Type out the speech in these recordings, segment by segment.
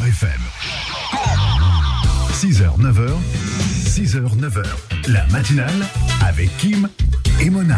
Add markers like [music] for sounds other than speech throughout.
FM. 6h, 9h, 6h, 9h. La matinale avec Kim et Mona.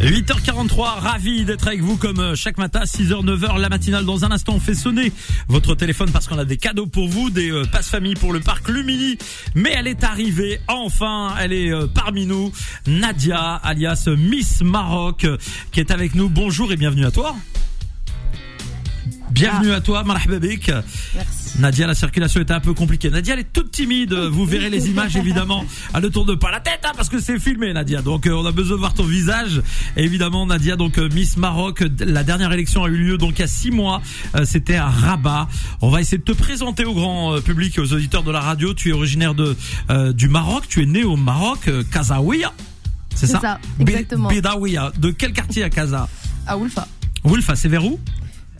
8h43, ravi d'être avec vous comme euh, chaque matin, 6h, 9h, la matinale. Dans un instant, on fait sonner votre téléphone parce qu'on a des cadeaux pour vous, des euh, passes famille pour le parc Lumini. Mais elle est arrivée, enfin, elle est euh, parmi nous. Nadia, alias Miss Maroc, qui est avec nous. Bonjour et bienvenue à toi. Bienvenue à toi, marhaba bik. Merci. Nadia, la circulation était un peu compliquée. Nadia, elle est toute timide. Vous verrez les images, évidemment. Elle ne tourne pas la tête, hein, parce que c'est filmé, Nadia. Donc, euh, on a besoin de voir ton visage. Et évidemment, Nadia, donc euh, Miss Maroc. La dernière élection a eu lieu donc il y a six mois. Euh, C'était à Rabat. On va essayer de te présenter au grand public et aux auditeurs de la radio. Tu es originaire de euh, du Maroc. Tu es né au Maroc, Kazaouia. C'est ça, ça, exactement. Bidaouia. De quel quartier à Kaza À Wolfa. Wolfa, c'est vers où?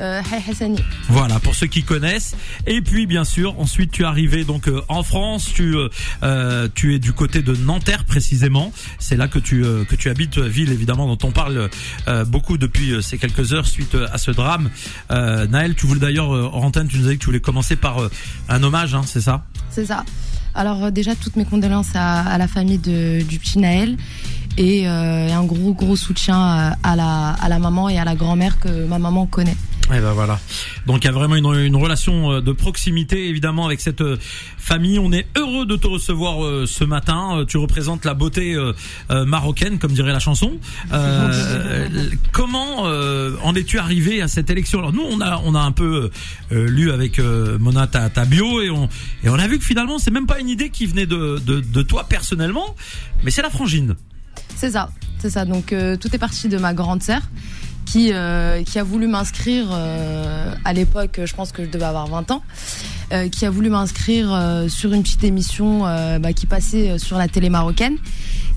Euh, Hassani. Voilà, pour ceux qui connaissent. Et puis, bien sûr, ensuite, tu es arrivé donc euh, en France. Tu euh, tu es du côté de Nanterre précisément. C'est là que tu que tu habites, ville évidemment dont on parle beaucoup depuis ces quelques heures suite à ce drame. Naël, tu voulais d'ailleurs antenne, tu nous as dit que tu voulais commencer par un hommage, hein, c'est ça? C'est ça. Alors déjà toutes mes condoléances à, à la famille de, du petit Naël et euh, un gros gros soutien à, à la, à la maman et à la grand-mère que ma maman connaît. Et ben voilà. Donc il y a vraiment une, une relation euh, de proximité évidemment avec cette euh, famille. On est heureux de te recevoir euh, ce matin. Tu représentes la beauté euh, marocaine, comme dirait la chanson. Euh, [laughs] comment en es-tu arrivé à cette élection? Alors nous on a on a un peu lu avec Mona ta, ta bio et on et on a vu que finalement c'est même pas une idée qui venait de de, de toi personnellement, mais c'est la frangine. C'est ça, c'est ça. Donc tout est parti de ma grande sœur qui, euh, qui a voulu m'inscrire euh, à l'époque, je pense que je devais avoir 20 ans, euh, qui a voulu m'inscrire sur une petite émission bah, qui passait sur la télé marocaine.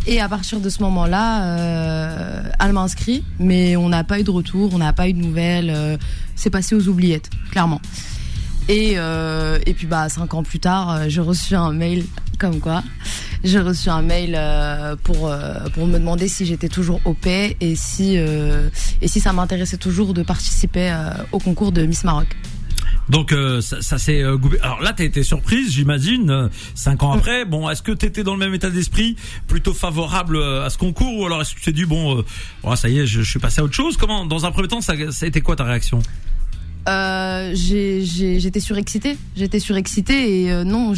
Et à partir de ce moment-là, elle m'a mais on n'a pas eu de retour, on n'a pas eu de nouvelles. c'est passé aux oubliettes, clairement. Et, euh, et puis bah cinq ans plus tard, euh, j'ai reçu un mail comme quoi. J'ai reçu un mail euh, pour euh, pour me demander si j'étais toujours au paix et si et si ça m'intéressait toujours de participer au concours de Miss Maroc. Donc euh, ça, ça s'est euh. Alors là, t'as été surprise, j'imagine. euh, cinq ans après, bon, est-ce que t'étais dans le même état d'esprit, plutôt favorable à ce concours, ou alors est-ce que tu t'es dit bon, ça y est, je, je suis passé à autre chose? Comment Dans un premier temps, ça, ça a été quoi ta réaction? Euh, j'étais surexcitée, j'étais surexcitée et euh, non,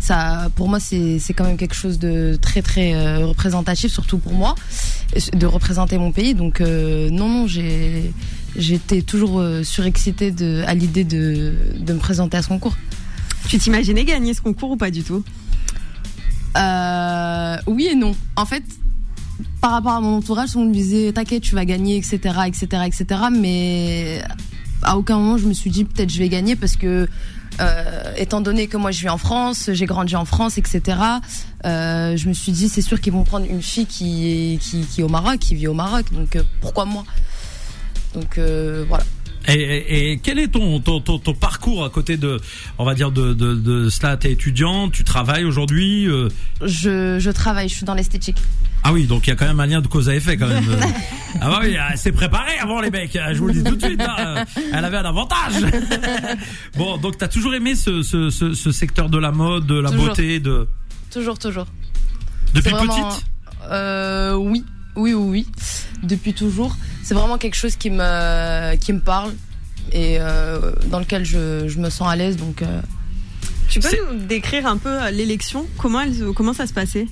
ça pour moi c'est quand même quelque chose de très très euh, représentatif surtout pour moi de représenter mon pays donc non non j'étais toujours surexcitée de à l'idée de de me présenter à ce concours. Tu t'imaginais gagner ce concours ou pas du tout? Oui et non. En fait, par rapport à mon entourage, on me disait t'inquiète, tu vas gagner, etc., etc., etc. Mais à aucun moment je me suis dit peut-être je vais gagner parce que euh, étant donné que moi je vis en France, j'ai grandi en France, etc. euh, je me suis dit c'est sûr qu'ils vont prendre une fille qui est qui, qui est au Maroc, qui vit au Maroc, donc euh, pourquoi moi? Donc voilà. et, et, et quel est ton, ton, ton, ton parcours à côté de, on va dire de, de, de cela? T'es étudiante, tu travailles aujourd'hui. euh, Je, je travaille, je suis dans l'esthétique. Ah oui, donc il y a quand même un lien de cause à effet quand même. [laughs] ah bah oui, elle s'est préparée avant les mecs. Je vous le dis tout de suite. hein. Elle avait un avantage. [laughs] bon, donc t'as toujours aimé ce, ce, ce, ce secteur de la mode, de la Toujours. beauté, de Toujours, toujours. depuis vraiment- petite. Euh, oui, oui, oui, oui. Depuis toujours. C'est vraiment quelque chose qui me, qui me parle et euh, dans lequel je, je me sens à l'aise. Donc, euh, Tu peux nous décrire un peu l'élection? Comment elle, comment ça se passait?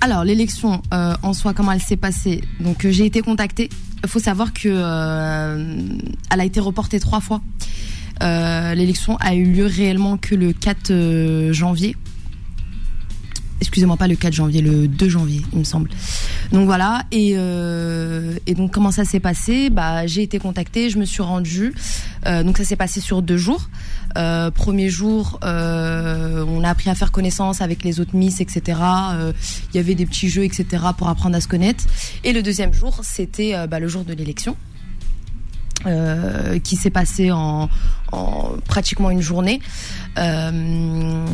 Alors l'élection euh, en soi, comment elle s'est passée? Donc, euh, j'ai été contactée. Il faut savoir que euh, elle a été reportée trois fois. L'élection a eu lieu réellement que le 4 euh, janvier. Excusez-moi, pas le 4 janvier, le 2 janvier, il me semble. Donc voilà, et, euh, donc comment ça s'est passé? Bah, J'ai été contactée, je me suis rendue. Euh, donc ça s'est passé sur deux jours. Euh, premier jour, on a appris à faire connaissance avec les autres Miss, etc. Il y avait des petits jeux, etc. pour apprendre à se connaître. Et le deuxième jour, c'était bah, le jour de l'élection. Euh, qui s'est passé en, en pratiquement une journée. Euh,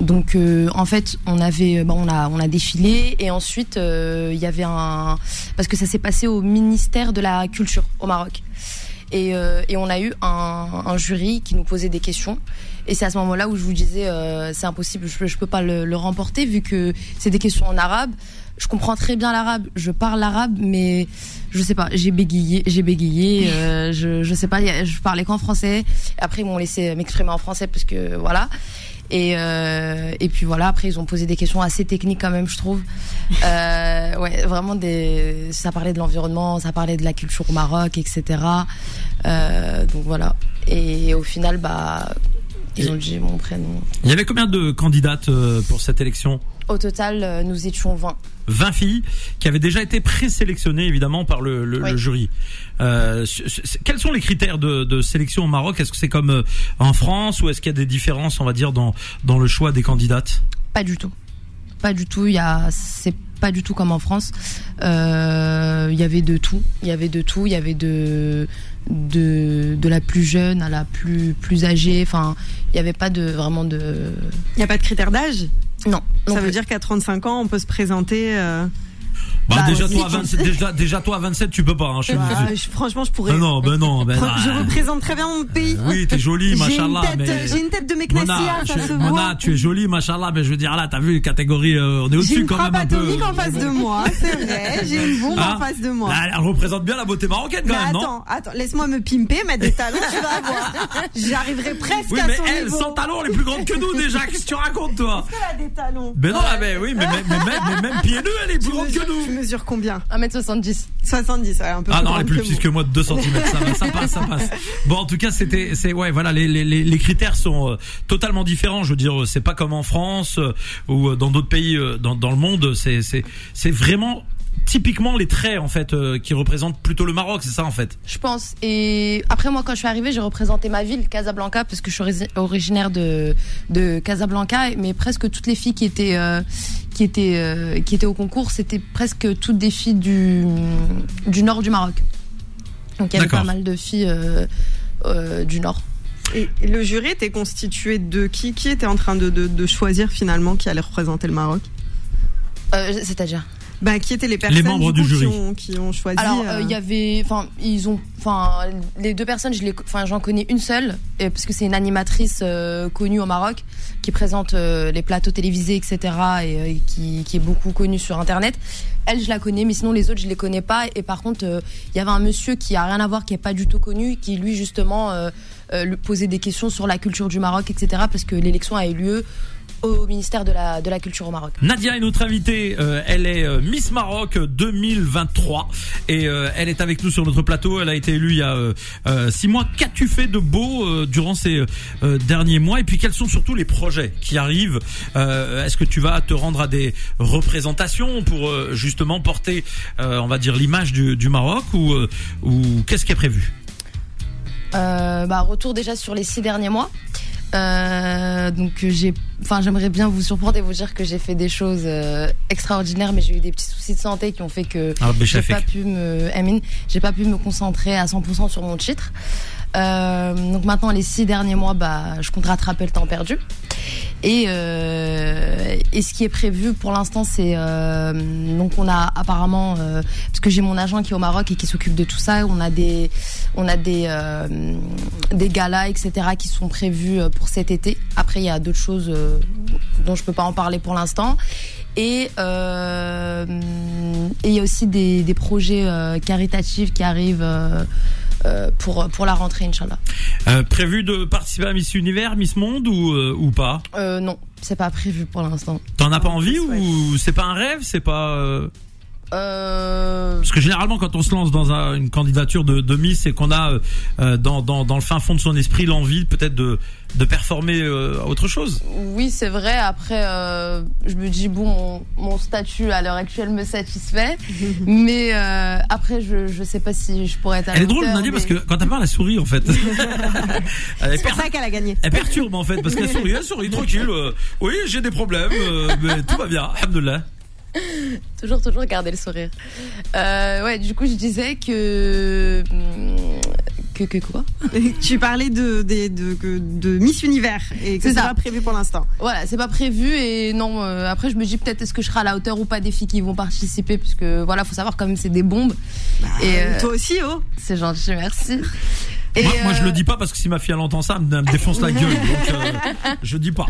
donc euh, en fait on avait bon, on a on a défilé et ensuite euh, il y avait un parce que ça s'est passé au ministère de la culture au Maroc. Et, euh, et on a eu un, un jury qui nous posait des questions. Et c'est à ce moment-là où je vous disais, euh, c'est impossible, je, je peux pas le, le remporter vu que c'est des questions en arabe. Je comprends très bien l'arabe, je parle l'arabe, mais je sais pas, j'ai bégayé, j'ai bégayé, euh, je, je sais pas, je parlais qu'en français. Après, ils m'ont laissé m'exprimer en français parce que voilà. Et, euh, et puis voilà, après ils ont posé des questions assez techniques quand même, je trouve. Euh, [laughs] ouais, vraiment des, ça parlait de l'environnement, ça parlait de la culture au Maroc, etc. Euh, donc voilà. Et au final, bah, ils ont dit mon prénom. Il y avait combien de candidates pour cette élection? Au total, euh, nous étions 20. 20 filles qui avaient déjà été présélectionnées évidemment par le, le- Oui. le jury. Euh, quels sont les critères de, de sélection au Maroc? Est-ce que c'est comme euh, en France ou est-ce qu'il y a des différences, on va dire, dans, dans le choix des candidates? Pas du tout. Pas du tout. Il y a, c'est pas du tout comme en France. Euh, Il y avait de tout. Il y avait de tout. Il y avait de, de, de la plus jeune à la plus, plus âgée. Enfin, il y avait pas de vraiment de. Il n'y a pas de critère d'âge? Non. Ça veut plus. dire qu'à 35 ans, on peut se présenter. euh, bah, Bah, déjà, toi, à tu- 27, déjà, déjà toi à 27 tu peux pas. Hein, je bah, je- franchement, je pourrais. Ah non, ben non, ben non. Je représente très bien mon pays. Oui, t'es jolie, J'ai une, machallah, j'ai une tête de Mona, Meknessia, ça tu, se Mona, voit. tu es jolie, machallah, mais je veux dire là, t'as vu catégorie, euh, on est J'ai au-dessus une quand même frappe un peu. atomique en face de moi, c'est vrai. J'ai une bombe Hein en face de moi. Là, elle représente bien la beauté marocaine quand Mais même, non attends, attends, laisse-moi me pimper, mettre des talons, tu vas voir. J'arriverai presque Oui, à mais son elle, niveau. sans talons, elle est plus grande que nous déjà. Qu'est-ce que tu racontes, toi Elle a des talons. Ben non, ah ben oui, mais, mais, mais, même- mais même pieds nus, elle est plus grande que mesures, tu nous. mesures combien 1m70. 70, ouais, un peu Ah plus non, elle est plus petite que moi de 2 cm, ça va, ça passe, ça passe. [laughs] Bon, en tout cas, c'était, c'est, ouais, voilà, les, les, les les critères sont euh, totalement différents. Je veux dire, c'est pas comme en France euh, ou euh, dans d'autres pays euh, dans, dans le monde. C'est, c'est, c'est vraiment typiquement les traits en fait euh, qui représentent plutôt le Maroc, c'est ça en fait. Je pense. Et après, moi, quand je suis arrivée, j'ai représenté ma ville, Casablanca, parce que je suis originaire de, de Casablanca. Mais presque toutes les filles qui étaient, euh, qui étaient, euh, qui étaient au concours, c'était presque toutes des filles du, du nord du Maroc. Donc il y avait pas mal de filles euh, euh, du nord. Et et le jury était constitué de qui? Qui était en train de, de, de choisir finalement qui allait représenter le Maroc? Euh, C'est-à-dire? Bah, Qui étaient les personnes membres du, jury. Qui, ont, qui ont choisi Alors, euh, euh, il y avait, enfin, ils ont, enfin, les deux personnes, je les, enfin, j'en connais une seule, et parce que c'est une animatrice euh, connue au Maroc qui présente euh, les plateaux télévisés, etc., et euh, qui, qui est beaucoup connue sur Internet. Elle, je la connais, mais sinon les autres, je les connais pas. Et par contre, euh, il y avait un monsieur qui a rien à voir, qui est pas du tout connu, qui lui justement euh, euh, lui posait des questions sur la culture du Maroc, etc., parce que l'élection a eu lieu au ministère de la de la culture au Maroc. Nadia est notre invitée, euh, elle est euh, Miss Maroc 2023 et euh, elle est avec nous sur notre plateau. Elle a été élue il y a euh, euh, six mois. Qu'as-tu fait de beau durant ces derniers mois? Et puis quels sont surtout les projets qui arrivent? Est-ce que tu vas te rendre à des représentations pour justement porter, on va dire, l'image du, du Maroc ou, ou qu'est-ce qui est prévu? Bah, retour déjà sur les six derniers mois. Euh, donc j'ai, enfin j'aimerais bien vous surprendre et vous dire que j'ai fait des choses euh, extraordinaires, mais j'ai eu des petits soucis de santé qui ont fait que Ah, j'ai pas pu me, j'ai pas pu me concentrer à 100% sur mon titre. Euh, donc maintenant les six derniers mois, bah je compte rattraper le temps perdu. Et, euh, ce qui est prévu pour l'instant, c'est euh, donc on a apparemment euh, parce que j'ai mon agent qui est au Maroc et qui s'occupe de tout ça. On a des on a des des galas etc qui sont prévus pour cet été. Après il y a d'autres choses dont je peux pas en parler pour l'instant. Et il y a aussi des, projets caritatifs qui arrivent euh, pour pour la rentrée Inch'Allah. Euh, Prévu de participer à Miss Univers, Miss Monde ou, euh, ou pas? Euh, non, c'est pas prévu pour l'instant. T'en as pas envie ou c'est pas un rêve? C'est pas euh, Parce que généralement, quand on se lance dans un- une candidature de, de Miss, c'est qu'on a euh, dans, dans, dans le fin fond de son esprit l'envie peut-être de, de performer euh, autre chose. Oui, c'est vrai. Après, euh, je me dis bon, mon, mon statut à l'heure actuelle me satisfait, [laughs] mais euh, après, je je sais pas si je pourrais être. À Elle est drôle, Nadia, parce que quand elle parle, elle sourit en fait. [laughs] C'est pour ça qu'elle a gagné. elle perturbe en fait, parce qu'elle sourit, elle sourit [laughs] tranquille. euh, oui, j'ai des problèmes, euh, mais tout va bien, alhamdoulilah. [laughs] toujours toujours garder le sourire. Euh, ouais, du coup, je disais que Que, que quoi? [laughs] Tu parlais de, de, de, de Miss Univers et que C'est pas prévu pour l'instant. Voilà, c'est pas prévu et non. euh, après, je me dis peut-être est-ce que je serai à la hauteur ou pas des filles qui vont participer, puisque voilà, faut savoir quand même c'est des bombes. et euh, Toi aussi, oh c'est gentil, merci. Et, Moi, moi, je euh, le dis pas parce que si ma fille elle entend ça, elle me, [laughs] défonce la gueule. Donc, euh, je dis pas.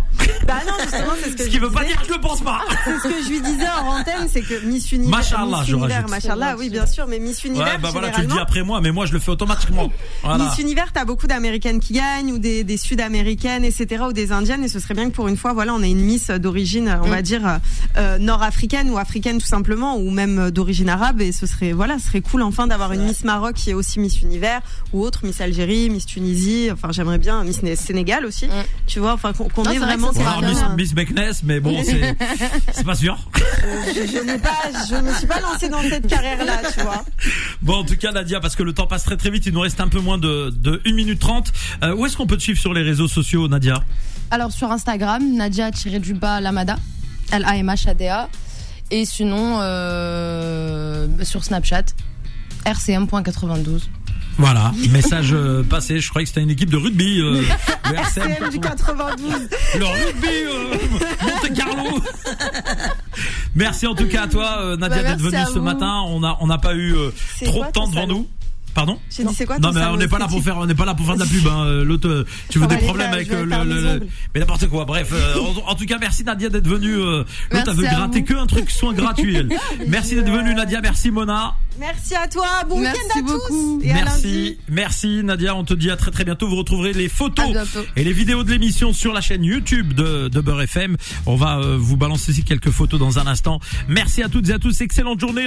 Bah non, justement, c'est ce que Ce qui veut pas dire que je le pense pas. C'est ce que je lui disais en antenne, c'est que Miss Univers. Machallah, Miss je Univers, rajoute. machallah, oui, bien sûr, mais Miss Univers, Ouais, bah voilà, tu le dis après moi, mais moi je le fais automatiquement. [laughs] Voilà. Miss Univers, t'as beaucoup d'américaines qui gagnent ou des, des sud-américaines, etc., ou des indiennes, et ce serait bien que pour une fois, voilà, on ait une Miss d'origine, on Mm. va dire euh, nord-africaine ou africaine tout simplement, ou même d'origine arabe, et ce serait, voilà, ce serait cool enfin d'avoir une Miss Maroc qui est aussi Miss Univers, ou autre Miss Algérie, Miss Tunisie, enfin j'aimerais bien Miss Né- Sénégal aussi, Mm. tu vois, enfin qu'on ait vrai vraiment. bien. Miss, Miss Beckness, mais bon, c'est [laughs] c'est pas sûr. je, je n'ai pas, je me suis pas lancée dans cette carrière-là, tu vois. Bon, en tout cas, Nadia, parce que le temps passe très très vite, il nous reste un peu moins de, de 1 minute 30. Euh, où est-ce qu'on peut te suivre sur les réseaux sociaux, Nadia? Alors sur Instagram, Nadia-du-bas Lamada, L-A-M-H-A-D-A. Et sinon, euh, sur Snapchat, rcm.92. Voilà, message euh, passé. Je croyais que c'était une équipe de rugby. Euh, [laughs] le RCM, CM du 92. le rugby euh, Monte Carlo. Merci en tout cas à toi, euh, Nadia, Bah, d'être venue ce matin. On a on n'a pas eu euh, trop de temps devant nous. Pardon J'ai dit c'est quoi Non mais on n'est pas là pour faire on n'est pas là pour faire de la [laughs] pub hein. L'autre euh, tu veux des problèmes faire- avec euh, le, mais n'importe quoi bref euh, [laughs] en, en tout cas merci Nadia d'être venue euh, l'autre veut gratter que un truc soin gratuit elle. [laughs] merci d'être venue Nadia merci Mona Merci à toi, bon week-end à beaucoup. tous. Et à lundi. merci merci Nadia on te dit à très très bientôt vous retrouverez les photos et les vidéos de l'émission sur la chaîne YouTube de, de Beurre FM on va euh, vous balancer ici quelques photos dans un instant merci à toutes et à tous excellente journée